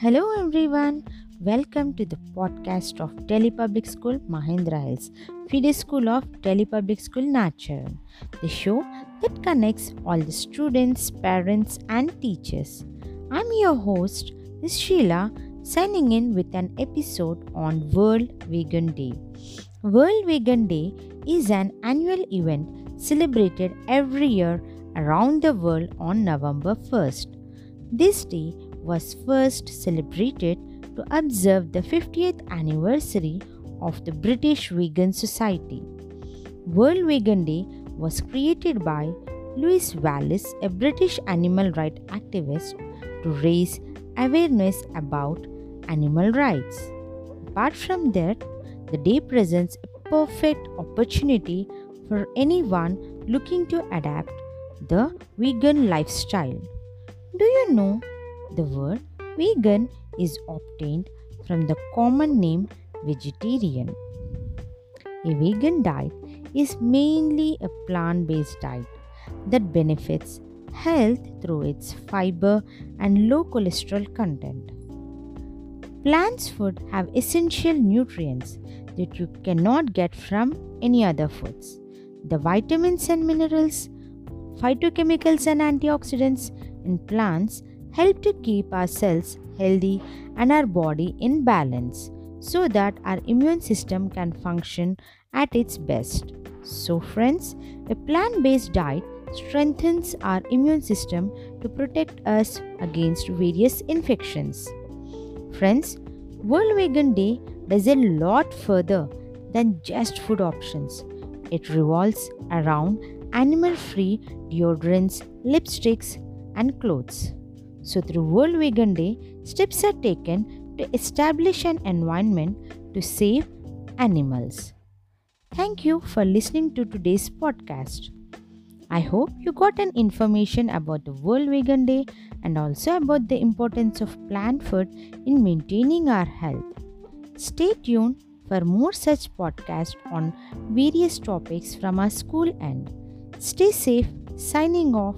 Hello everyone. Welcome to the podcast of Delhi Public School Mahendra Hills, feeder school of Delhi Public School Nacharam, the show that connects all the students, parents and teachers. I'm your host, Ms. Sheela, signing in with an episode on World Vegan Day. World Vegan Day is an annual event celebrated every year around the world on November 1st. This day was first celebrated to observe the 50th anniversary of the British Vegan Society. World Vegan Day was created by Louis Wallis, a British animal rights activist, to raise awareness about animal rights. Apart from that, the day presents a perfect opportunity for anyone looking to adapt the vegan lifestyle. Do you know the word vegan is obtained from the common name vegetarian? A vegan diet is mainly a plant based diet that benefits health through its fiber and low cholesterol content. Plants' food have essential nutrients that you cannot get from any other foods. The vitamins and minerals, phytochemicals and antioxidants in plants help to keep our cells healthy and our body in balance so that our immune system can function at its best. So, friends, a plant based diet strengthens our immune system to protect us against various infections. Friends, World Vegan Day does a lot further than just food options. It revolves around animal free deodorants, lipsticks, and clothes. So, through World Vegan Day, steps are taken to establish an environment to save animals. Thank you for listening to today's podcast. I hope you got an information about the World Vegan Day and also about the importance of plant food in maintaining our health. Stay tuned for more such podcasts on various topics from our school and Stay safe, signing off.